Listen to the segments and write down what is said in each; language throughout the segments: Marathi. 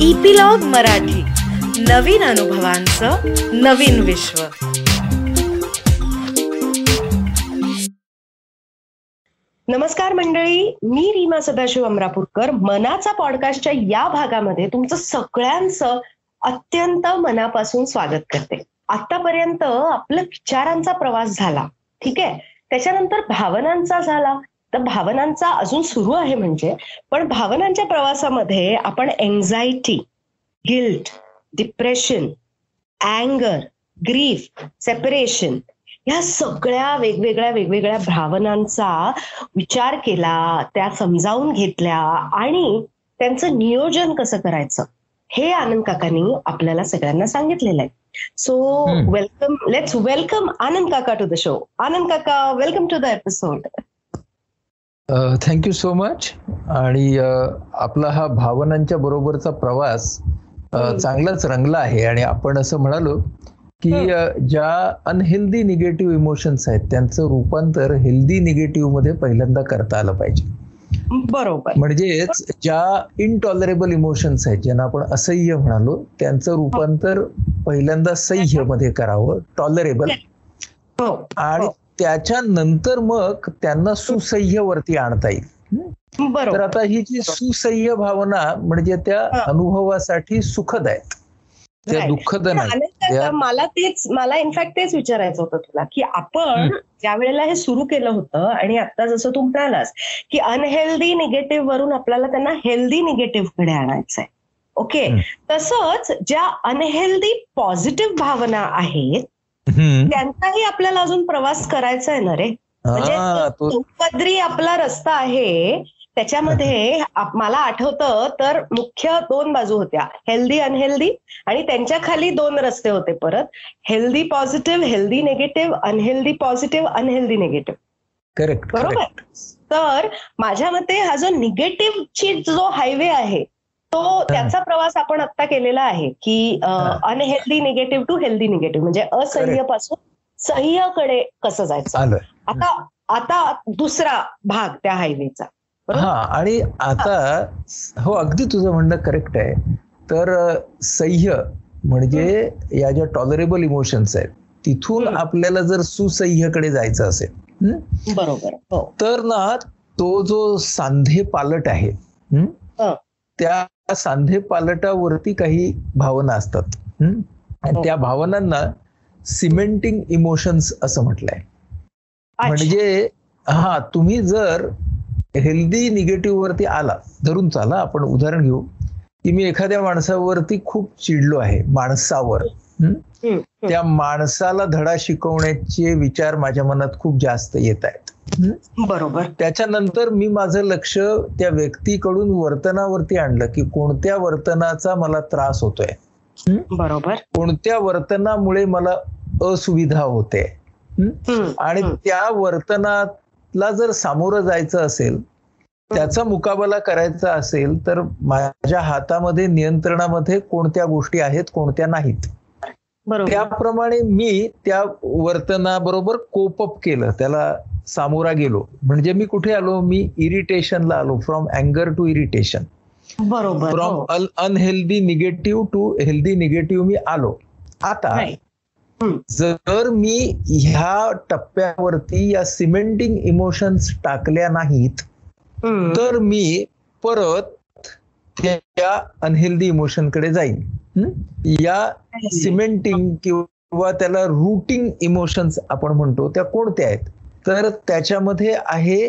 इपिलॉग मराठी. नवीन अनुभवांचं नवीन विश्व. नमस्कार मंडळी मी रीमा सदाशिव अमरापूरकर. मनाचा पॉडकास्टच्या या भागामध्ये तुमचं सगळ्यांचं अत्यंत मनापासून स्वागत करते. आतापर्यंत आपलं विचारांचा प्रवास झाला ठीक आहे? त्याच्यानंतर भावनांचा झाला तर भावनांचा अजून सुरू आहे म्हणजे पण भावनांच्या प्रवासामध्ये आपण एन्झायटी गिल्ट डिप्रेशन अँगर ग्रीफ सेपरेशन ह्या सगळ्या वेगवेगळ्या वेगवेगळ्या भावनांचा विचार केला त्या समजावून घेतल्या आणि त्यांचं नियोजन कसं करायचं हे आनंद काकांनी आपल्याला सगळ्यांना सांगितलेलं आहे. So. Welcome let's welcome Anand काका टू द शो आनंद काका welcome to the episode thank you so much आणि आपला हा भावनांच्या बरोबरचा प्रवास. चांगलाच रंगला आहे. आणि आपण असं म्हणालो की ज्या अनहेल्दी निगेटिव्ह इमोशन्स आहेत त्यांचं रूपांतर हेल्दी निगेटिव्हमध्ये पहिल्यांदा करता आलं पाहिजे. बरोबर. म्हणजेच ज्या इनटॉलरेबल इमोशन्स आहेत ज्यांना आपण असह्य म्हणालो त्यांचं रूपांतर पहिल्यांदा सह्यमध्ये करावं टॉलरेबल हो. आणि हो. त्याच्यानंतर मग त्यांना सुसह्यवरती आणता येईल तर आता ही जी सुसह्य भावना म्हणजे त्या. अनुभवासाठी सुखद आहेत त्या. दुःखद नाही मला तेच मला इनफॅक्ट तेच विचारायचं होतं तुला की आपण ज्या वेळेला हे सुरू केलं होतं आणि आता जसं तू म्हणालास की अनहेल्दी निगेटिव्ह वरून आपल्याला त्यांना हेल्दी निगेटिव्हकडे आणायचंय ओके. तसंच ज्या अनहेल्दी पॉझिटिव्ह भावना आहेत. त्यांचाही आपल्याला अजून प्रवास करायचा आहे ना रे. म्हणजे आपला रस्ता आहे त्याच्यामध्ये मला आठवतं तर मुख्य दोन बाजू होत्या हेल्दी अनहेल्दी आणि त्यांच्या खाली दोन रस्ते होते परत. Healthy positive healthy negative unhealthy positive unhealthy negative. Correct बरोबर? तर माझ्या मते हा जो निगेटिव्ह ची जो हायवे आहे तो त्याचा प्रवास आपण आता केलेला आहे की. Unhealthy negative to healthy negative म्हणजे असह्यपासून सह्यकडे कसं जायचं? आता आता दुसरा भाग त्या हायवेचा? हा आणि आता हो. अगदी तुझं म्हणणं करेक्ट आहे. तर सह्य म्हणजे या ज्या टॉलरेबल इमोशन्स आहेत तिथून. आपल्याला जर सुसह्यकडे जायचं असेल बरोबर हो. तर ना तो जो सांधे पालट आहे. त्या सांधे पालटावरती काही भावना असतात हो. त्या भावनांना सिमेंटिंग इमोशन्स असं म्हटलंय. म्हणजे हा तुम्ही जर हेल्दी निगेटिव्ह वरती आला धरून चाला आपण उदाहरण घेऊ की मी एखाद्या माणसावरती खूप चिडलो आहे माणसावर. त्या माणसाला धडा शिकवण्याचे विचार माझ्या मनात खूप जास्त येत हम्म? बरोबर. त्याच्यानंतर मी माझं लक्ष त्या व्यक्तीकडून वर्तनावरती आणलं की कोणत्या वर्तनाचा मला त्रास होतोय. बरोबर. कोणत्या वर्तनामुळे मला असुविधा होते. आणि. त्या वर्तनाला जर सामोरं जायचं असेल त्याचा मुकाबला करायचा असेल तर माझ्या हातामध्ये नियंत्रणामध्ये कोणत्या गोष्टी आहेत कोणत्या नाहीत. त्याप्रमाणे मी त्या वर्तनाबरोबर कोपअप केलं. त्याला सामोरा गेलो. म्हणजे मी कुठे आलो? मी इरिटेशनला आलो. फ्रॉम अँगर टू इरिटेशन बरोबर from. Unhealthy negative to healthy negative मी आलो. आता. जर मी ह्या टप्प्यावरती या सिमेंटिंग इमोशन्स टाकल्या नाहीत. तर मी परत त्या अनहेल्दी इमोशनकडे जाईन? या सिमेंटिंग किंवा त्याला रूटिंग इमोशन्स आपण म्हणतो त्या कोणत्या आहेत? तर त्याच्यामध्ये आहे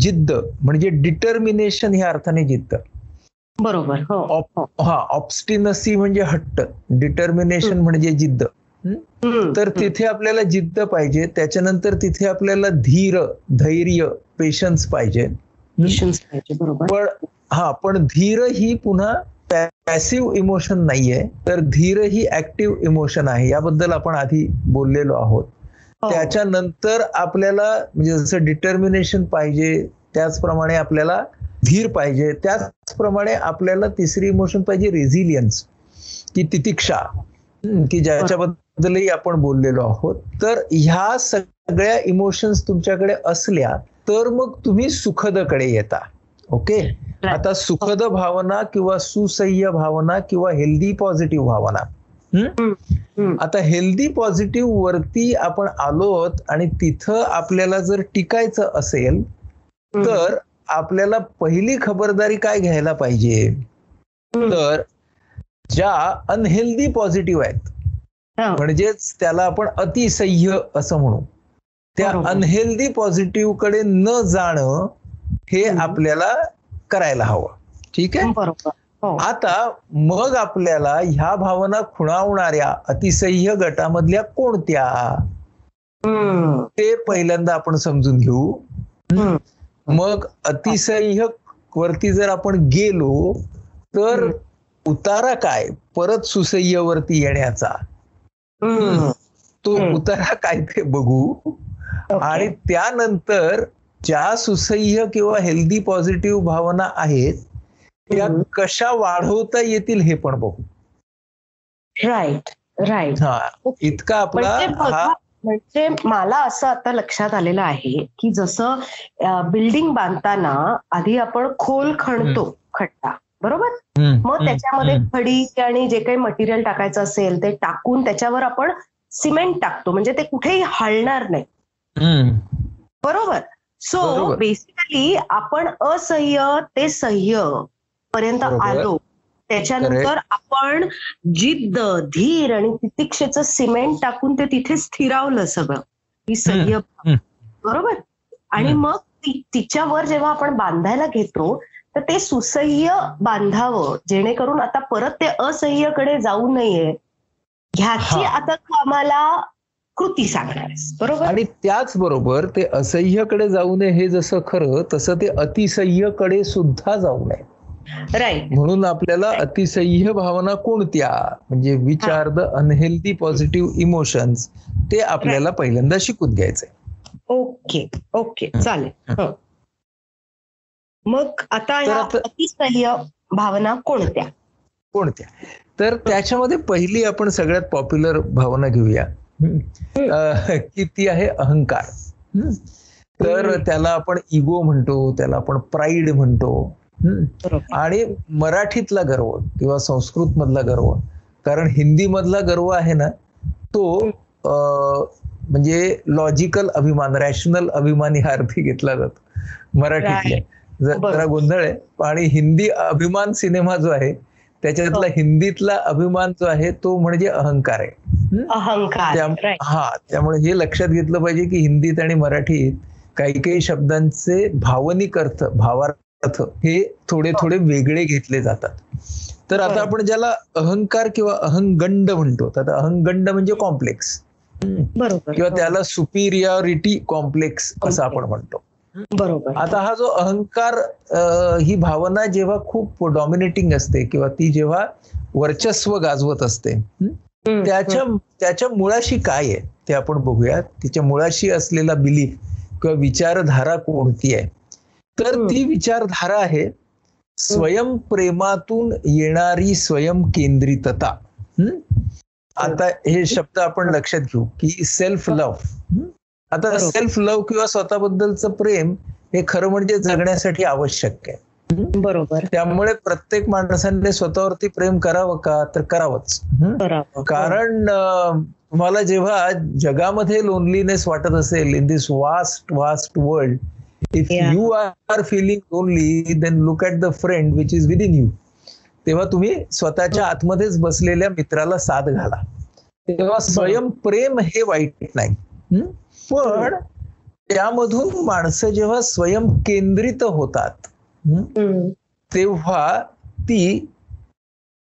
जिद्द म्हणजे डिटर्मिनेशन ह्या अर्थाने जिद्द. बरोबर हो हो. हा ऑब्स्टिनसी म्हणजे हट्ट डिटर्मिनेशन म्हणजे जिद्द. तर. तिथे आपल्याला जिद्द पाहिजे त्याच्यानंतर तिथे आपल्याला धीर धैर्य पेशन्स पाहिजे. पण हा पण धीर ही पुन्हा पॅसिव्ह इमोशन नाहीये तर धीर ही ऍक्टिव्ह इमोशन आहे. याबद्दल आपण आधी बोललेलो आहोत. त्याच्यानंतर आपल्याला म्हणजे जसं डिटर्मिनेशन पाहिजे त्याचप्रमाणे आपल्याला धीर पाहिजे त्याचप्रमाणे आपल्याला तिसरी इमोशन पाहिजे रेझिलियन्स की तितिक्षा की ज्याच्याबद्दलही आपण बोललेलो आहोत तर ह्या सगळ्या इमोशन्स तुमच्याकडे असल्या तर मग तुम्ही सुखदकडे येता ओके. आता सुखद भावना किंवा सुसह्य भावना किंवा हेल्दी पॉझिटिव्ह भावना. आता हेल्दी पॉझिटिव्ह वरती आपण आलोत आणि तिथं आपल्याला जर टिकायचं असेल. तर आपल्याला पहिली खबरदारी काय घ्यायला पाहिजे. तर ज्या अनहेल्दी पॉझिटिव्ह आहेत. म्हणजेच त्याला आपण अतिसह्य असं म्हणू त्या. अनहेल्दी पॉझिटिव्हकडे न जाणं हे. आपल्याला करायला हवं ठीक आहे आता मग आपल्याला ह्या भावना खुणावणाऱ्या अतिसह्य गटामधल्या कोणत्या. ते पहिल्यांदा आपण समजून घेऊ. मग अतिसह्य वरती जर आपण गेलो तर. उतारा काय परत सुसह्यवरती येण्याचा हम्म. तो. उतारा काय ते बघू. आणि त्यानंतर ज्या सुसह्य किंवा हेल्दी पॉझिटिव्ह भावना आहेत त्या. कशा वाढवता येतील हे पण बघू. राईट राईट हा इतका आपला म्हणजे हा म्हणजे मला असं आता लक्षात आलेलं आहे की जसं बिल्डिंग बांधताना आधी आपण खोल खणतो खड्डा बरोबर? मग त्याच्यामध्ये खडी आणि जे काही मटेरियल टाकायचं असेल ते टाकून त्याच्यावर आपण सिमेंट टाकतो म्हणजे ते कुठेही हलणार नाही. बरोबर? सो. बेसिकली आपण असह्य ते सह्य पर्यंत. आलो त्याच्यानंतर आपण जिद्द धीर आणि तितिक्षेचं सिमेंट टाकून ते तिथे स्थिरावलं सगळं ही सह्य. बरोबर आणि. मग तिच्यावर जेव्हा आपण बांधायला घेतो तर ते सुसह्य बांधावं जेणेकरून आता परत ते असह्यकडे जाऊ नये ह्याची हा. आता तू आम्हाला कृती सांगणार आहेस बरोबर आणि त्याच बरोबर ते असह्यकडे जाऊ नये हे जसं खरं तसं ते अतिसह्यकडे सुद्धा जाऊ नये राईट म्हणून आपल्याला अतिसह्य भावना कोणत्या? म्हणजे विचार द अनहेल्दी पॉझिटिव्ह इमोशन्स ते आपल्याला पहिल्यांदा शिकून घ्यायचंय. ओके ओके चालेल. मग आता अतिसह्य भावना कोणत्या? कोणत्या? तर त्याच्यामध्ये पहिली आपण सगळ्यात पॉप्युलर भावना घेऊया. की ती आहे? अहंकार. तर. त्याला आपण इगो म्हणतो त्याला आपण प्राईड म्हणतो. आणि मराठीतला गर्व किंवा संस्कृत मधला गर्व कारण हिंदी मधला गर्व आहे ना तो म्हणजे लॉजिकल अभिमान रॅशनल अभिमान ह्या अर्थी घेतला जातो. मराठीतल्या. बरोबर. जरा गोंधळ आहे. आणि हिंदी अभिमान सिनेमा जो आहे त्याच्यातला हो. हिंदीतला अभिमान जो आहे तो म्हणजे अहंकार आहे? अहंकार हा त्यामुळे हे लक्षात घेतलं पाहिजे की हिंदीत आणि मराठीत काही काही शब्दांचे भावनिक अर्थ भावार्थ हे थोडे थोडे वेगळे घेतले जातात. तर आता. आपण ज्याला अहंकार किंवा अहंगंड म्हणतो तर अहंगंड म्हणजे कॉम्प्लेक्स. बरोबर. किंवा त्याला सुपिरियरिटी कॉम्प्लेक्स असं आपण म्हणतो. बरोबर. आता हा जो अहंकार ही भावना जेव्हा खूप डॉमिनेटिंग असते किंवा ती जेव्हा वर्चस्व गाजवत असते हं? हं, त्याच्या त्याच्या मुळाशी काय आहे ते आपण बघूया. तिच्या मुळाशी असलेला बिलीफ किंवा विचारधारा कोणती आहे? तर. ती विचारधारा आहे स्वयंप्रेमातून येणारी स्वयंकेंद्रितता? आता हे शब्द आपण लक्षात घेऊ की सेल्फ लव्ह आता. सेल्फ लव्ह किंवा स्वतःबद्दलचं प्रेम हे खरं म्हणजे जगण्यासाठी आवश्यक आहे. बरोबर. त्यामुळे प्रत्येक माणसाने स्वतःवरती प्रेम करावं का? तर करावंच. कारण तुम्हाला जेव्हा जगामध्ये लोनलीनेस वाटत असेल in this vast vast world if. You are feeling lonely then look at the friend which is within you तेव्हा तुम्ही स्वतःच्या आतमध्येच बसलेल्या मित्राला साथ घाला तेव्हा स्वयंप्रेम हे वाईट नाही? पण त्यामधून माणसं जेव्हा स्वयंकेंद्रित होतात हं? हं. तेव्हा ती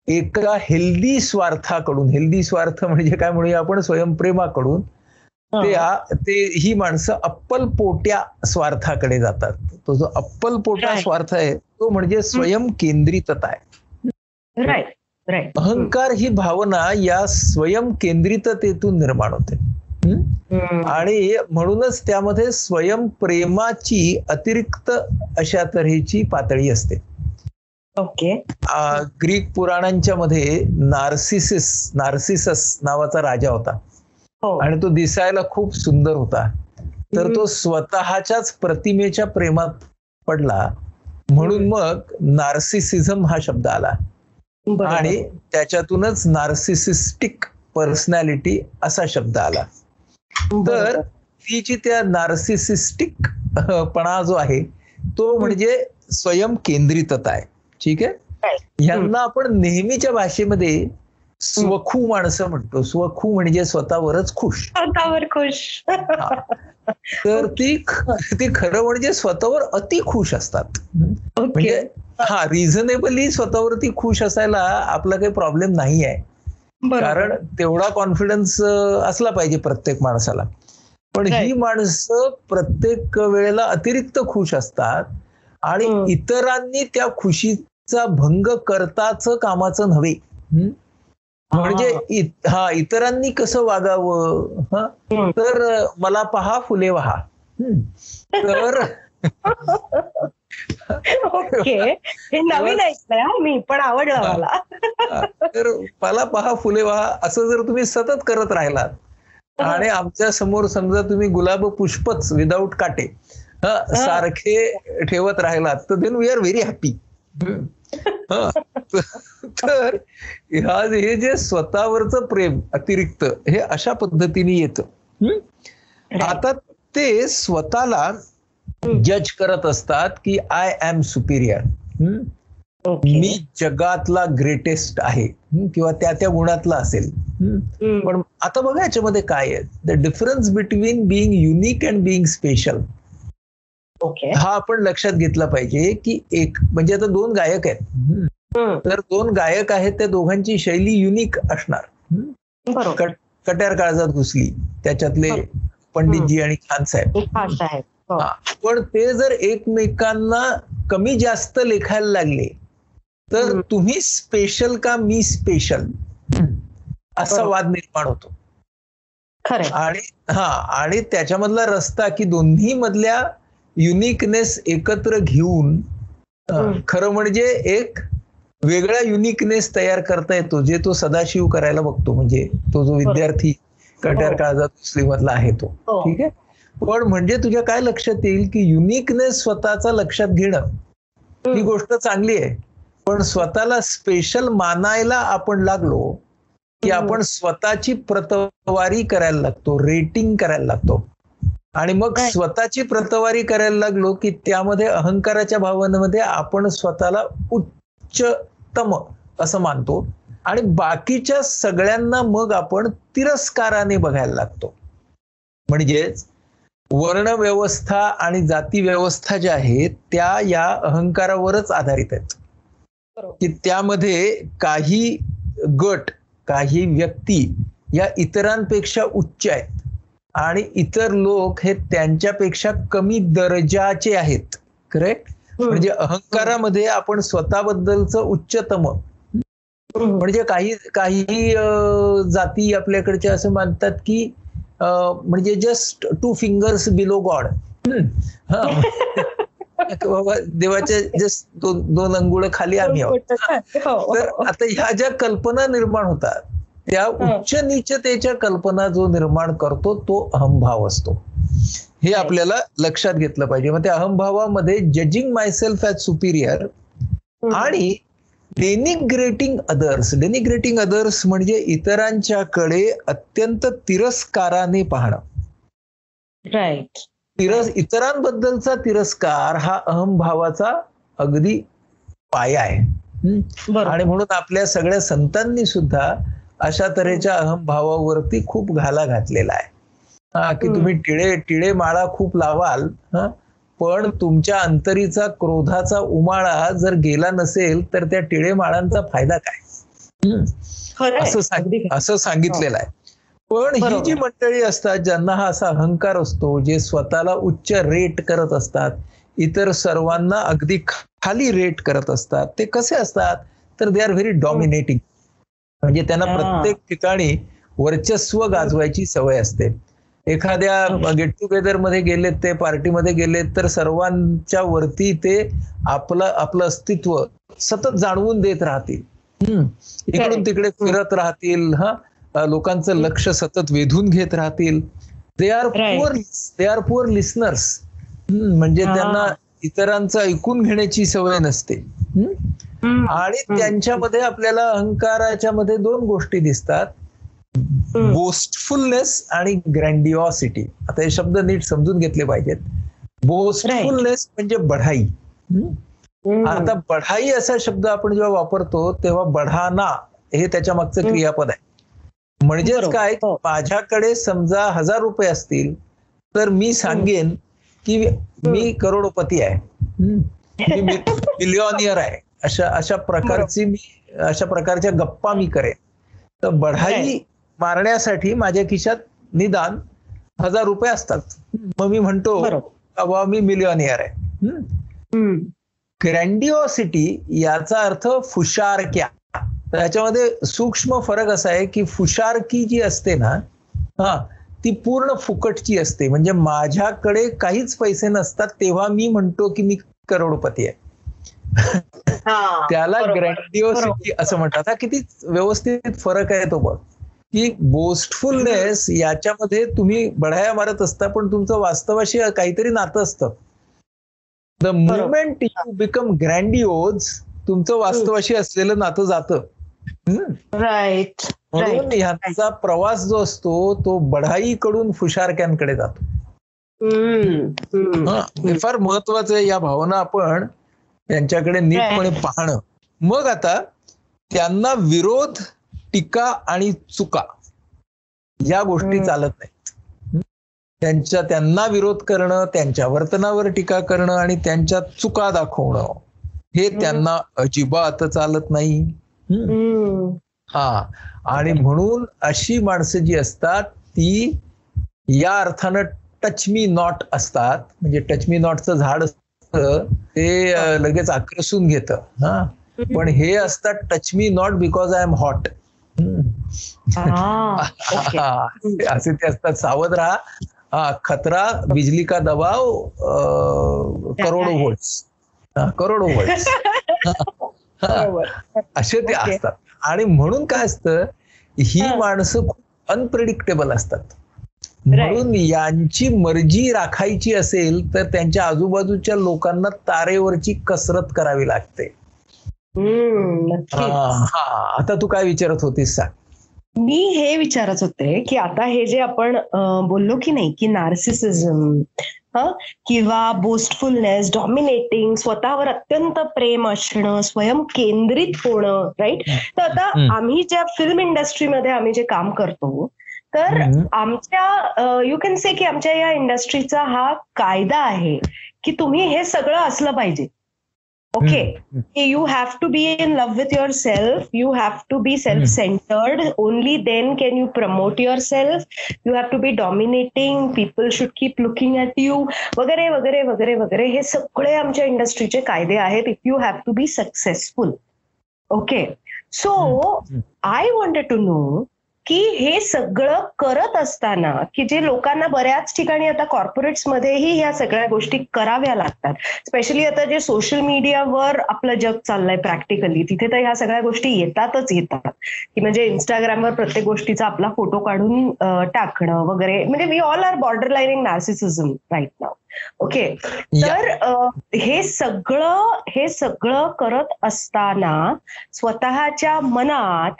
एका हेल्दी स्वार्थाकडून हेल्दी स्वार्थ म्हणजे काय म्हणूया आपण स्वयंप्रेमाकडून ते ही. माणसं अप्पल पोट्या स्वार्थाकडे जातात. तो जो अप्पल पोटा. स्वार्थ आहे तो म्हणजे स्वयंकेंद्रितता आहे. राईट राईट अहंकार ही भावना या स्वयंकेंद्रिततेतून निर्माण होते. आणि म्हणूनच त्यामध्ये स्वयंप्रेमाची अतिरिक्त अशा तऱ्हेची पातळी असते. ओके ग्रीक पुराणांच्या मध्ये नार्सिसिस नार्सिसस नावाचा राजा होता. आणि तो दिसायला खूप सुंदर होता. तर तो स्वतःच्याच प्रतिमेच्या प्रेमात पडला. म्हणून मग नार्सिसिझम हा शब्द आला. आणि त्याच्यातूनच नार्सिसिस्टिक पर्सनॅलिटी असा शब्द आला. तर ती जी त्या नार्सिसिस्टिक पणा जो आहे तो म्हणजे स्वयंकेंद्रितता आहे. ठीक आहे. यांना आपण नेहमीच्या भाषेमध्ये स्वखू माणसं म्हणतो. स्वखू म्हणजे स्वतःवरच खुश. स्वतःवर खुश. तर ती ती खरं म्हणजे स्वतःवर अति खुश असतात. म्हणजे हा रिझनेबली स्वतःवरती खुश असायला आपला काही प्रॉब्लेम नाही आहे. कारण तेवढा कॉन्फिडन्स असला पाहिजे प्रत्येक माणसाला. पण ही. माणसं प्रत्येक वेळेला अतिरिक्त खुश असतात आणि. इतरांनी त्या खुशीचा भंग करताच कामाचं नव्हे? म्हणजे इत- हा इतरांनी कसं वागावं? हा. तर मला पहा फुले वहा. तर ओके. हे नवीन ऐकलंय हा मी पण आवडलं. मला. तर मला पहा फुले वहा. असं जर तुम्ही सतत करत राहिलात आणि आमच्यासमोर समजा तुम्ही गुलाब पुष्पच विदाऊट काटे हा, सारखे ठेवत राहिलात तर then we are very happy तर ह्या हे जे स्वतःवरचं प्रेम अतिरिक्त हे अशा पद्धतीने येतं? आता ते स्वतःला जज करत असतात की आय एम सुपिरियर मी जगातला ग्रेटेस्ट आहे. किंवा त्या त्या गुणातला असेल. पण आता बघा याच्यामध्ये काय आहे. The difference between being unique and being special okay. हा आपण लक्षात घेतला पाहिजे की एक म्हणजे आता दोन गायक आहेत. तर दोन गायक आहेत त्या दोघांची शैली युनिक असणार. हम्म. बरोबर. कट- कट्यार काळजात घुसली त्याच्यातले पंडितजी आणि खान साहेब हो. पण ते जर एकमेकांना कमी जास्त लेखायला लागले तर. तुम्ही स्पेशल का मी स्पेशल असा. वाद निर्माण होतो. आणि हा आणि त्याच्यामधला रस्ता की दोन्ही मधल्या युनिकनेस एकत्र घेऊन. खरं म्हणजे एक वेगळा युनिकनेस तयार करता येतो जे तो सदाशिव करायला बघतो म्हणजे तो जो विद्यार्थी कट्यार हो. काळजात मुस्लिम मधला आहे तो हो. ठीक आहे पण म्हणजे तुझ्या काय लक्षात येईल की युनिकनेस स्वतःचा लक्षात घेणं ही. गोष्ट चांगली आहे पण स्वतःला स्पेशल मानायला आपण लागलो की. आपण स्वतःची प्रतवारी करायला लागतो रेटिंग करायला लागतो आणि मग. स्वतःची प्रतवारी करायला लागलो की त्यामध्ये अहंकाराच्या भावनेमध्ये आपण स्वतःला उच्चतम असं मानतो आणि बाकीच्या सगळ्यांना मग आपण तिरस्काराने बघायला लागतो म्हणजेच वर्ण व्यवस्था आणि जाती व्यवस्था ज्या आहेत त्या या अहंकारावरच आधारित आहेत. की त्यामध्ये काही गट काही व्यक्ती या इतरांपेक्षा उच्च आहेत आणि इतर लोक हे त्यांच्यापेक्षा कमी दर्जाचे आहेत. करेक्ट. म्हणजे अहंकारामध्ये आपण स्वतःबद्दलचं उच्चतम. म्हणजे काही काही जाती आपल्याकडच्या असं मानतात की म्हणजे just two fingers below god बाबा देवाच्या जस्ट दोन दोन अंगुळ खाली आम्ही आहोत. हो. तर आता ह्या ज्या कल्पना निर्माण होतात त्या उच्च नीचतेच्या कल्पना जो निर्माण करतो तो अहंभाव असतो. हे आपल्याला लक्षात घेतलं पाहिजे. मग त्या अहंभावामध्ये जजिंग मायसेल्फ ॲज सुपिरियर. आणि डेनिग्रेटिंग अदर्स डेनिग्रेटिंग अदर्स म्हणजे इतरांच्याकडे अत्यंत तिरस्काराने पाहणं. राईट तिरस इतरांबद्दलचा तिरस्कार हा अहंभावाचा अगदी पाया आहे. आणि म्हणून आपल्या सगळ्या संतांनी सुद्धा अशा तऱ्हेच्या अहंभावावरती खूप घाला घातलेला आहे हा की. तुम्ही टिळे टिळे माळा खूप लावाल हा पण तुमच्या अंतरीचा क्रोधाचा उमाळा जर गेला नसेल तर त्या टिळे माळांचा फायदा काय. असं. असं सांगितलेलं आहे पण ही. जी मंडळी असतात ज्यांना हा असा अहंकार असतो जे स्वतःला उच्च रेट करत असतात इतर सर्वांना अगदी खाली रेट करत असतात ते कसे असतात तर दे आर व्हेरी डॉमिनेटिंग म्हणजे त्यांना. प्रत्येक ठिकाणी वर्चस्व गाजवायची सवय असते एखाद्या गेट टुगेदरमध्ये गेलेत ते पार्टीमध्ये गेलेत तर सर्वांच्या वरती ते आपलं आपलं अस्तित्व सतत जाणवून देत राहतील हम्म. इकडून. तिकडे फिरत राहतील हा लोकांचं लक्ष सतत वेधून घेत राहतील they are. Poor they are poor listeners म्हणजे. त्यांना इतरांचं ऐकून घेण्याची सवय नसते. आणि त्यांच्यामध्ये आपल्याला अहंकाराच्या मध्ये दोन गोष्टी दिसतात. बोस्टफुलनेस आणि ग्रँडिओसिटी आता हे शब्द नीट समजून घेतले पाहिजेत. बोस्टफुलनेस म्हणजे बढाई. आता बढाई असा शब्द आपण जेव्हा वापरतो तेव्हा बढाना हे त्याच्या मागचं. क्रियापद आहे. म्हणजेच. काय? हो. माझ्याकडे समजा हजार रुपये असतील तर मी सांगेन की मी करोडपती आहे. हम्म. मी मिलियनियर आहे. अशा अशा प्रकारची मी अशा प्रकारच्या गप्पा मी करेन. तर बढाई. मारण्यासाठी माझ्या खिशात निदान हजार रुपये असतात. मग मी म्हणतो. बाबा मी मिलियनियर आहे. ग्रँडिओसिटी याचा अर्थ फुशारक्या त्याच्यामध्ये सूक्ष्म फरक असा आहे की फुशारकी जी असते ना हा ती पूर्ण फुकटची असते. म्हणजे माझ्याकडे काहीच पैसे नसतात तेव्हा मी म्हणतो की मी करोडपती आहे. त्याला. ग्रँडिओसिटी असं म्हणतात. हा किती व्यवस्थित फरक आहे तो बघ. की बोस्टफुलनेस याच्यामध्ये तुम्ही बढाया मारत असता पण तुमचं वास्तवाशी काहीतरी नातं असतं. The movement you become grandiose तुमचं वास्तवाशी असलेलं नातं जातं? राईट म्हणून ह्यांचा प्रवास जो असतो तो बढाईकडून फुशारक्यांकडे जातो. फार महत्वाचं आहे या भावना आपण. त्यांच्याकडे नीटपणे पाहणं मग आता त्यांना विरोध टीका आणि चुका या गोष्टी. चालत नाहीत हं? त्यांच्या त्यांना विरोध करणं त्यांच्या वर्तनावर टीका करणं आणि त्यांच्या चुका दाखवणं हे. त्यांना अजिबात चालत नाही हं? हा आणि म्हणून अशी माणसं जी असतात ती या अर्थानं टच मी नॉट असतात म्हणजे टच मी नॉटचं झाड असतं ते लगेच आकर्षून घेतं हा. पण हे असतात touch me not because I am hot हा. असे ते असतात. सावध राहा. हा खतरा बिजली का दबाव करोडो व्होल्ट्स करोडो व्होल्ट्स बरोबर. असे ते. असतात. आणि म्हणून काय असतं ही हा. माणसं खूप अनप्रेडिक्टेबल असतात. म्हणून यांची मर्जी राखायची असेल तर त्यांच्या आजूबाजूच्या लोकांना तारेवरची कसरत करावी लागते. हा. आता तू काय विचारत होतीस सांग मी हे विचारत होते की आता हे जे आपण बोललो की नाही की नार्सिसिझम किंवा बोस्टफुलनेस डॉमिनेटिंग स्वतःवर अत्यंत प्रेम असणं स्वयं केंद्रित होणं राईट तर आता. आम्ही ज्या फिल्म इंडस्ट्रीमध्ये आम्ही जे काम करतो तर आमच्या यू कॅन से की आमच्या या इंडस्ट्रीचा हा कायदा आहे की तुम्ही हे सगळं असलं पाहिजे. Okay you have to be in love with your self you have to be self centred only then can you promote your self you have to be dominating people should keep looking at you वगैरे वगैरे वगैरे वगैरे. हे सगळे आमच्या इंडस्ट्रीचे कायदे आहेत if you have to be successful okay so I wanted to know की हे सगळं करत असताना की जे लोकांना बऱ्याच ठिकाणी आता कॉर्पोरेट्स मध्येही ह्या सगळ्या गोष्टी कराव्या लागतात. स्पेशली आता जे सोशल मीडियावर आपलं जग चाललंय प्रॅक्टिकली तिथे तर ह्या सगळ्या गोष्टी येतातच येतात. की म्हणजे इंस्टाग्रामवर प्रत्येक गोष्टीचा आपला फोटो काढून टाकणं वगैरे. म्हणजे we all are border lining narcissism right now okay तर हे सगळं हे सगळं करत असताना स्वतःच्या मनात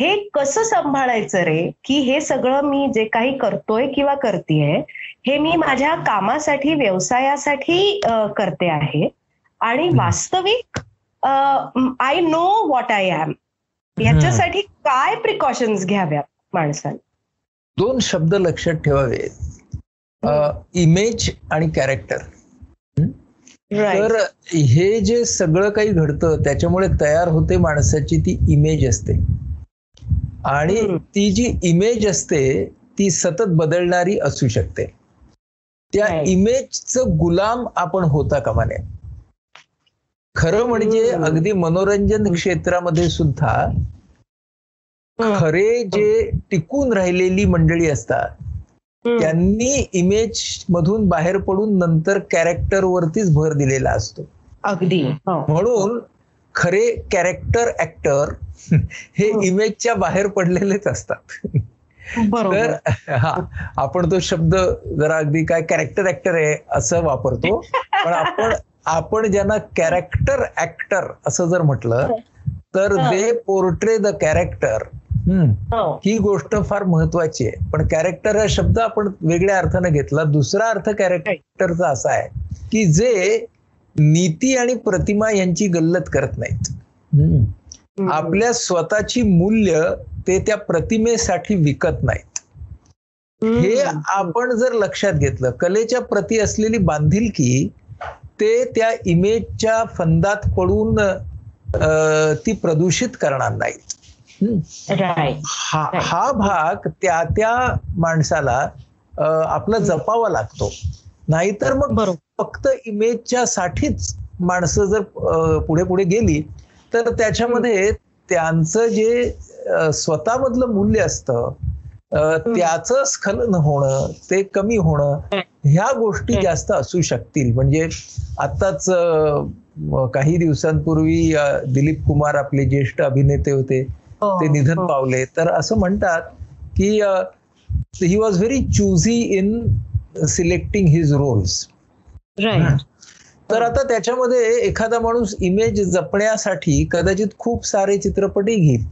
हे कसं सांभाळायचं रे? की हे सगळं मी जे काही करतोय किंवा करतेय हे मी माझ्या कामासाठी व्यवसायासाठी करते आहे. आणि. वास्तविक I know what I am याच्यासाठी काय प्रिकॉशन्स घ्याव्यात माणसाने? दोन शब्द लक्षात ठेवावेत इमेज आणि कॅरेक्टर तर हे जे सगळं काही घडतं त्याच्यामुळे तयार होते माणसाची ती इमेज असते. आणि. ती जी इमेज असते ती सतत बदलणारी असू शकते त्या. इमेजचं गुलाम आपण होता कामा नये खरं म्हणजे. अगदी मनोरंजन क्षेत्रामध्ये सुद्धा खरे जे टिकून राहिलेली मंडळी असतात त्यांनी इमेज मधून बाहेर पडून नंतर कॅरेक्टर वरतीच भर दिलेला असतो अगदी हो. म्हणून खरे कॅरेक्टर ऍक्टर हे हो. इमेजच्या बाहेर पडलेलेच असतात. तर हा आपण तो शब्द जरा अगदी काय कॅरेक्टर ऍक्टर आहे असं वापरतो. पण आपण आपण ज्यांना कॅरेक्टर ऍक्टर असं जर म्हटलं तर हा. दे पोर्ट्रे द कॅरेक्टर हो. ही गोष्ट फार महत्वाची आहे. पण कॅरेक्टर हा शब्द आपण वेगळ्या अर्थाने घेतला. दुसरा अर्थ कॅरेक्टरचा असा आहे की जे नीती आणि प्रतिमा यांची गल्लत करत नाहीत. आपल्या स्वतःची मूल्य ते त्या प्रतिमेसाठी विकत नाहीत. हे. आपण जर लक्षात घेतलं कलेच्या प्रती असलेली बांधिलकी ते त्या इमेजच्या फंदात पडून अं, ती प्रदूषित करणार नाहीत. हा. हा भाग त्या त्या माणसाला आपला जपावा लागतो. नाहीतर मग बरोबर. फक्त इमेजच्या साठीच माणसं जर पुढे पुढे गेली तर त्याच्यामध्ये त्यांचं जे स्वतःमधलं मूल्य असतं त्याचं स्खलन होणं ते कमी होणं ह्या गोष्टी. जास्त असू शकतील म्हणजे म- काही दिवसांपूर्वी दिलीप कुमार आपले ज्येष्ठ अभिनेते होते हो, ते निधन हो. पावले तर असं म्हणतात की he was very choosy in selecting his roles right तर आता त्याच्यामध्ये एखादा माणूस इमेज जपण्यासाठी कदाचित खूप सारे चित्रपटही घेईल.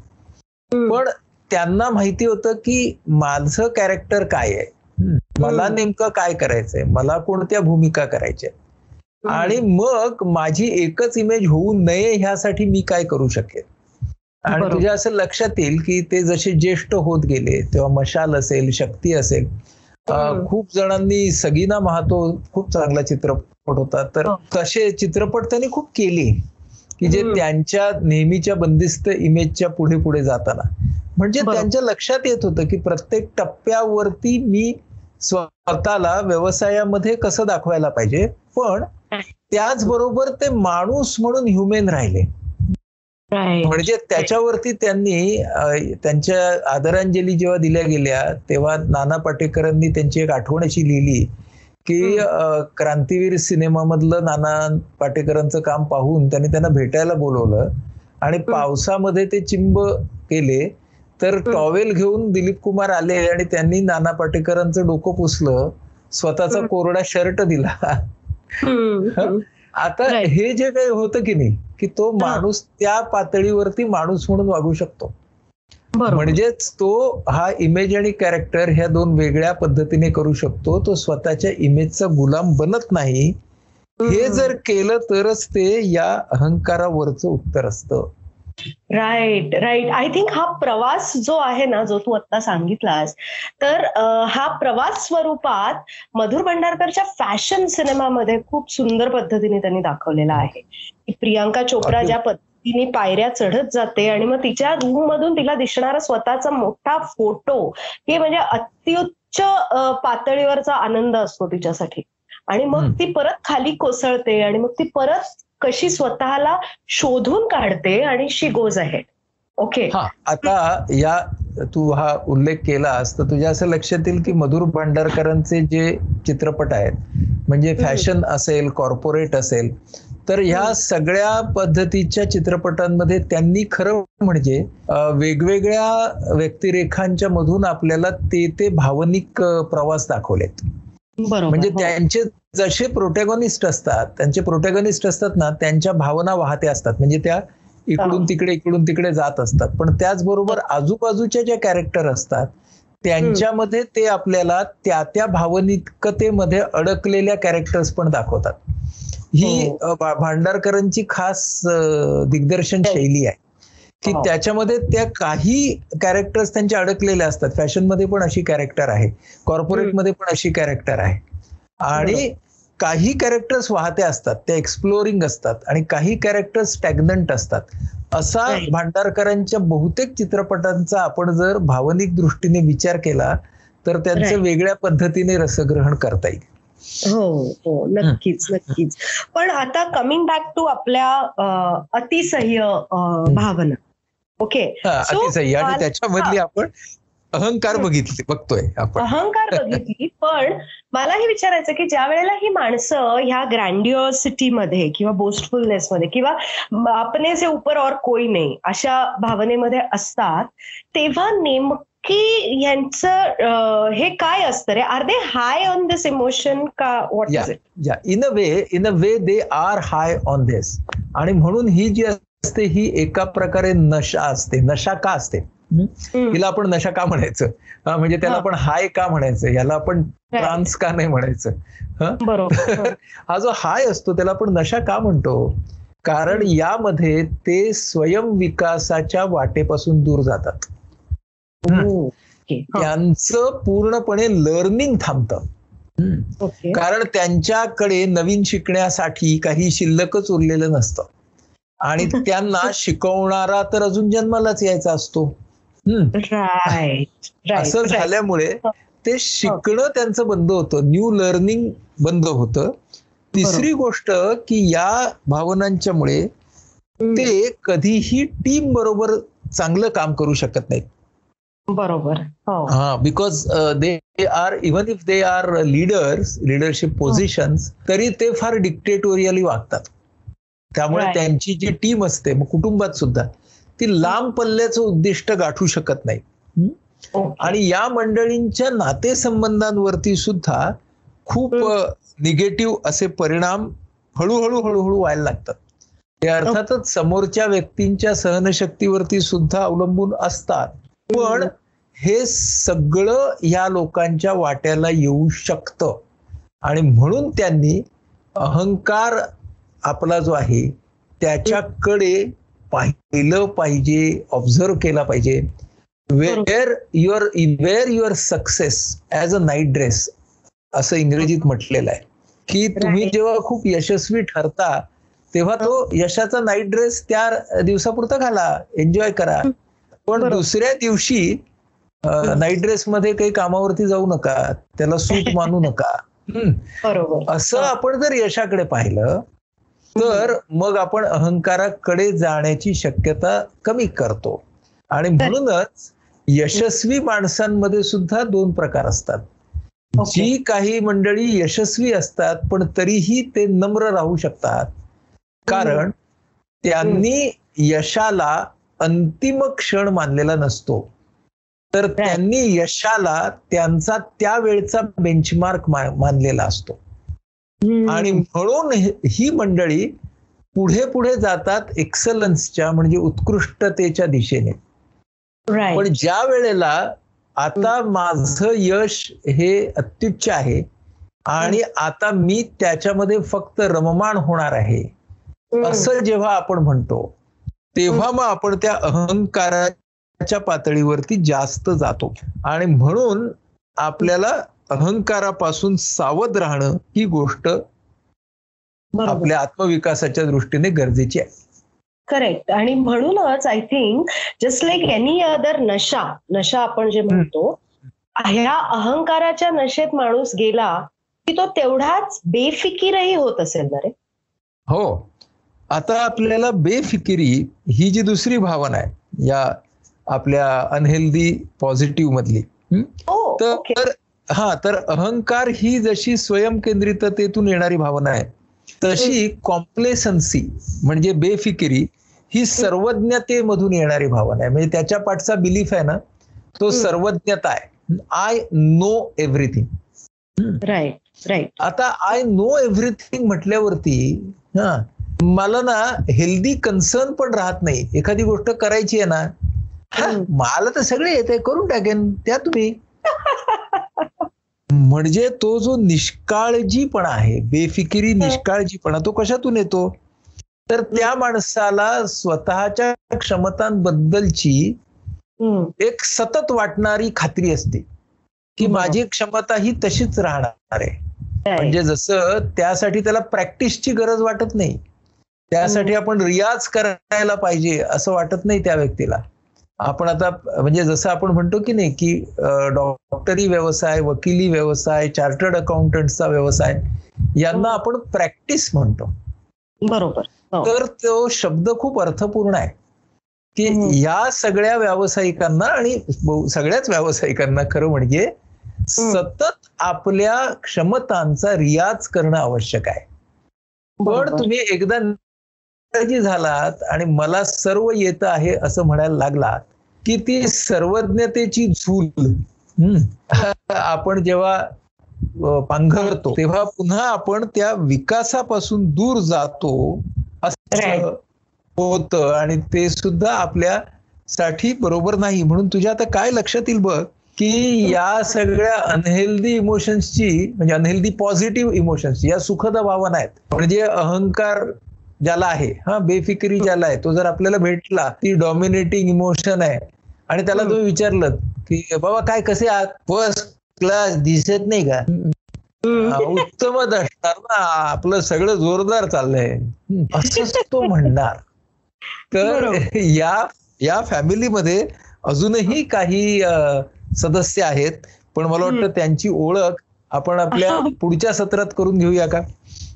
पण त्यांना माहिती होतं की माझं कॅरेक्टर काय आहे. मला. नेमकं काय करायचंय मला कोणत्या भूमिका करायच्या आणि मग माझी एकच इमेज होऊ नये ह्यासाठी मी काय करू शकेल आणि. तुझ्या असं लक्षात येईल की ते जसे ज्येष्ठ होत गेले तेव्हा मशाल असेल शक्ती असेल. खूप जणांनी सगीना महातो खूप चांगला चित्रपट होता तर हो. तसे चित्रपट त्यांनी खूप केले की जे. त्यांच्या नेहमीच्या बंदिस्त इमेजच्या पुढे पुढे जाताना म्हणजे. त्यांच्या लक्षात येत होतं की प्रत्येक टप्प्यावरती मी स्वतःला व्यवसायामध्ये कसं दाखवायला पाहिजे पण त्याचबरोबर ते माणूस म्हणून ह्युमेन राहिले म्हणजे त्याच्यावरती त्यांनी त्यांच्या आदरांजली जेव्हा दिल्या गेल्या तेव्हा नाना पाटेकरांनी त्यांची एक आठवण अशी लिहिली की क्रांतीवीर सिनेमामधलं नाना पाटेकरांचं काम पाहून त्यांनी त्यांना भेटायला बोलवलं आणि पावसामध्ये ते चिंब केले तर टॉवेल घेऊन दिलीप कुमार आले आणि त्यांनी नाना पाटेकरांचं डोकं पुसलं स्वतःचा कोरडा शर्ट दिला. आता. हे जे काही होतं की नाही की तो माणूस त्या पातळीवरती माणूस म्हणून वागू शकतो. म्हणजेच तो हा इमेज आणि कॅरेक्टर ह्या दोन वेगळ्या पद्धतीने करू शकतो. तो स्वतःच्या इमेजचा गुलाम बनत नाही. हे जर केलं तरच ते या अहंकारावरचं उत्तर असतं. राईट राईट आय थिंक हा प्रवास जो आहे ना जो तू आता सांगितलास तर हा प्रवास स्वरूपात मधुर भंडारकरच्या फॅशन सिनेमामध्ये खूप सुंदर पद्धतीने त्यांनी दाखवलेला आहे की प्रियांका चोप्रा. ज्या पद्धतीने पायऱ्या चढत जाते आणि मग तिच्या रूम मधून तिला दिसणारा स्वतःचा मोठा फोटो हे म्हणजे अत्युच्च पातळीवरचा आनंद असतो तिच्यासाठी आणि मग. ती परत खाली कोसळते आणि मग ती परत कशी स्वतःला शोधून काढते आणि शी गोज आहे ओके? हा. आता या तू हा उल्लेख केलास तर तुझ्या असं लक्षात येईल की मधुर भांडारकरांचे जे चित्रपट आहेत म्हणजे फॅशन असेल कॉर्पोरेट असेल तर ह्या सगळ्या पद्धतीच्या चित्रपटांमध्ये त्यांनी खरं म्हणजे वेगवेगळ्या व्यक्तिरेखांच्या मधून आपल्याला ते ते भावनिक प्रवास दाखवलेत. म्हणजे हो. त्यांचे जसे प्रोटॅगॉनिस्ट असतात त्यांचे प्रोटॅगॉनिस्ट असतात ना त्यांच्या भावना वाहते असतात. म्हणजे त्या इकडून हा. तिकडे इकडून तिकडे जात असतात. पण त्याचबरोबर आजूबाजूच्या ज्या कॅरेक्टर असतात त्यांच्यामध्ये ते आपल्याला त्या त्या भावनिकतेमध्ये अडकलेल्या कॅरेक्टर्स पण दाखवतात. ही हो. भांडारकरांची खास दिग्दर्शन शैली आहे. की हो. त्याच्यामध्ये त्या काही कॅरेक्टर्स त्यांच्या अडकलेल्या असतात. फॅशनमध्ये पण अशी कॅरेक्टर आहे. कॉर्पोरेटमध्ये पण अशी कॅरेक्टर आहे. आणि काही कॅरेक्टर्स वाहते असतात ते एक्सप्लोरिंग असतात आणि काही कॅरेक्टर्स स्टॅग्नंट असतात. असा. भांडारकरांच्या बहुतेक चित्रपटांचा आपण जर भावनिक दृष्टीने विचार केला तर त्यांचं. वेगळ्या पद्धतीने रसग्रहण करता येईल. हो हो नक्कीच नक्कीच. पण आता कमिंग बॅक टू आपल्या अतिसह्य भावना. ओके So, अतिशय आणि त्याच्यामधली आपण अहंकार बघितले बघतोय आपण. अहंकार बघितली पण मला हे विचारायचं की ज्या वेळेला ही माणसं ह्या ग्रँडिओसिटी मध्ये किंवा बोस्टफुलनेस मध्ये किंवा अपने से ऊपर और कोई नाही अशा भावनेमध्ये असतात तेव्हा नेमकं यांचं हे काय असतं रे? Are they high on this emotion का व्हॉट या इज इट या. In a way in a way they are high on this आणि म्हणून ही जी असते ही एका प्रकारे नशा असते नशा का असते? हिला आपण नशा का म्हणायचं? म्हणजे त्याला. आपण हाय का म्हणायचं? याला आपण ट्रान्स का नाही म्हणायचं? हं? जो हाय असतो त्याला आपण नशा का म्हणतो? कारण यामध्ये ते स्वयं विकासाच्या वाटेपासून दूर जातात. त्यांचं पूर्णपणे लर्निंग थांबतं. कारण त्यांच्याकडे नवीन शिकण्यासाठी काही शिल्लकच उरलेलं नसतं. आणि त्यांना शिकवणारा तर अजून जन्मालाच यायचा असतो. राईट असं झाल्यामुळे ते शिकणं त्यांचं बंद होतं. न्यू लर्निंग बंद होतं. तिसरी गोष्ट की या भावनांच्या मुळे ते कधीही टीम बरोबर चांगलं काम करू शकत नाहीत. बरोबर. हो. हा because they are even if they are leaders leadership positions तरी ते फार डिक्टेटोरियली वागतात. त्यामुळे. त्यांची जी टीम असते मग कुटुंबात सुद्धा ती लांब पल्ल्याचं उद्दिष्ट गाठू शकत नाही. आणि या मंडळींच्या नातेसंबंधांवरती सुद्धा खूप निगेटिव्ह असे परिणाम हळूहळू हळूहळू व्हायला लागतात. ते अर्थातच समोरच्या व्यक्तींच्या सहनशक्तीवरती सुद्धा अवलंबून असतात. पण हे. सगळं या लोकांच्या वाट्याला येऊ शकतं. आणि म्हणून त्यांनी अहंकार आपला जो आहे त्याच्याकडे पाहिलं पाहिजे ऑब्झर्व केला पाहिजे. Wear your wear your success as a night dress असं इंग्रजीत म्हटलेलं आहे. की तुम्ही. जेव्हा खूप यशस्वी ठरता तेव्हा तो यशाचा नाईट ड्रेस त्या दिवसापुरता घाला एन्जॉय करा. पण. दुसऱ्या दिवशी नाईट ड्रेस मध्ये काही कामावरती जाऊ नका त्याला सूट मानू नका. असं आपण जर यशाकडे पाहिलं तर मग आपण अहंकाराकडे जाण्याची शक्यता कमी करतो. आणि म्हणूनच यशस्वी माणसांमध्ये सुद्धा दोन प्रकार असतात. जी काही मंडळी यशस्वी असतात पण तरीही ते नम्र राहू शकतात. कारण त्यांनी यशाला अंतिम क्षण मानलेला नसतो. तर त्यांनी यशाला त्यांचा त्यावेळचा बेंचमार्क मानलेला असतो. आणि म्हणून हे- मंडळी पुढे पुढे जातात एक्सलन्सच्या म्हणजे उत्कृष्टतेच्या दिशेने. पण ज्या वेळेला आता माझं यश हे अत्युच्च आहे आणि आता मी त्याच्यामध्ये फक्त रममाण होणार आहे असं जेव्हा आपण म्हणतो तेव्हा मग आपण त्या अहंकाराच्या पातळीवरती जास्त जातो. आणि म्हणून आपल्याला अहंकारापासून सावध राहणं ही गोष्ट आपल्या आत्मविकासाच्या दृष्टीने गरजेची आहे. करेक्ट आणि म्हणूनच I think just like any other नशा नशा आपण जे म्हणतो ह्या अहंकाराच्या नशेत माणूस गेला की तो तेवढाच बेफिकीरही होत असेल ना रे? हो. आता आपल्याला बेफिकिरी ही जी दुसरी भावना आहे या आपल्या अनहेल्दी पॉझिटिव्ह मधली हं? तर हा तर अहंकार ही जशी स्वयंकेंद्रिततेतून येणारी भावना आहे तशी कॉम्प्लेसन्सी म्हणजे बेफिकिरी ही सर्वज्ञतेमधून येणारी भावना आहे. म्हणजे त्याच्या पाठचा बिलीफ आहे ना तो. सर्वज्ञता आहे. I know everything right right आता आय नो एव्हरीथिंग म्हटल्यावरती हा मला ना हेल्दी कन्सर्न पण राहत नाही. एखादी गोष्ट करायची आहे ना. मला तर सगळे येते करून टाकेन त्या तुम्ही. म्हणजे तो जो निष्काळजीपणा आहे बेफिकिरी निष्काळजीपणा तो कशातून येतो तर त्या माणसाला स्वतःच्या क्षमतांबद्दलची. एक सतत वाटणारी खात्री असते की बरोबर. माझी क्षमता ही तशीच राहणार आहे. म्हणजे जसं त्यासाठी त्याला प्रॅक्टिसची गरज वाटत नाही त्यासाठी आपण रियाज करायला पाहिजे असं वाटत नाही त्या व्यक्तीला आपण आता म्हणजे जसं आपण म्हणतो की नाही की डॉक्टरी व्यवसाय वकिली व्यवसाय चार्टर्ड अकाउंटंटचा व्यवसाय यांना आपण प्रॅक्टिस म्हणतो बरोबर हो. तर तो शब्द खूप अर्थपूर्ण आहे की हम्म. या सगळ्या व्यावसायिकांना आणि सगळ्याच व्यावसायिकांना खरं म्हणजे सतत आपल्या क्षमतांचा रियाज करणं आवश्यक आहे पण. तुम्ही एकदा निष्काळजी झालात आणि मला सर्व येत आहे असं म्हणायला लागलात की ती सर्वज्ञतेची झूल. आपण जेव्हा पांघरतो तेव्हा पुन्हा आपण त्या विकासापासून दूर जातो. असं होतं आणि ते सुद्धा आपल्या साठी बरोबर नाही म्हणून तुझ्या आता काय लक्षात येईल बघ की या सगळ्या अनहेल्दी इमोशन्सची म्हणजे अनहेल्दी पॉझिटिव्ह इमोशन्स या सुखद भावना आहेत म्हणजे अहंकार ज्याला आहे. हा बेफिक्री ज्याला आहे. तो जर आपल्याला भेटला ती डॉमिनेटिंग इमोशन आहे. आणि त्याला तुम्ही विचारलं की बाबा काय कसे आहात? फर्स्ट क्लास दिसत नाही का? उत्तमच असणार ना. आपलं सगळं जोरदार चाललंय. असंच तो म्हणणार. तर. या या फॅमिलीमध्ये अजूनही काही सदस्य आहेत. पण मला वाटतं त्यांची ओळख आपण आपल्या पुढच्या सत्रात करून घेऊया का?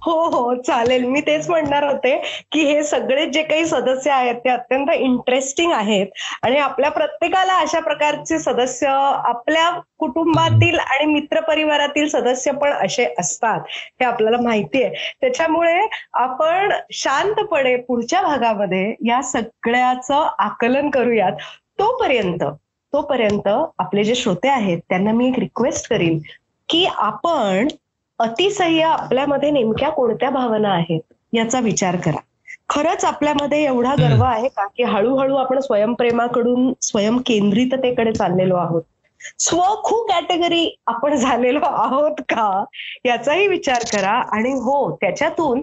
हो हो चालेल. मी तेच म्हणणार होते की हे सगळे जे काही सदस्य आहेत ते अत्यंत इंटरेस्टिंग आहेत. आणि आपल्या प्रत्येकाला अशा प्रकारचे सदस्य आपल्या कुटुंबातील आणि मित्र परिवारातील सदस्य पण असे असतात. हे आपल्याला माहिती आहे. त्याच्यामुळे आपण शांतपणे पुढच्या भागामध्ये या सगळ्याचं आकलन करूयात. तोपर्यंत तोपर्यंत आपले जे श्रोते आहेत त्यांना मी एक रिक्वेस्ट करीन की आपण अतिसह्य आपल्यामध्ये नेमक्या कोणत्या भावना आहेत याचा विचार करा. खरंच आपल्यामध्ये एवढा गर्व आहे का की हळूहळू आपण स्वयंप्रेमाकडून स्वयंकेंद्रिततेकडे चाललेलो आहोत? स्वखू कॅटेगरी आपण झालेलो आहोत का? याचाही विचार करा. आणि हो त्याच्यातून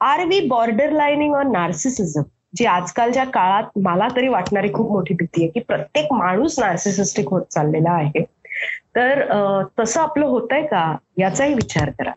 are we border lining on narcissism जी आजकालच्या काळात मला तरी वाटणारी खूप मोठी भीती आहे की प्रत्येक माणूस नार्सिसिस्टिक होत चाललेला आहे. तर तसं आपलं होतंय का? याचाही विचार करा.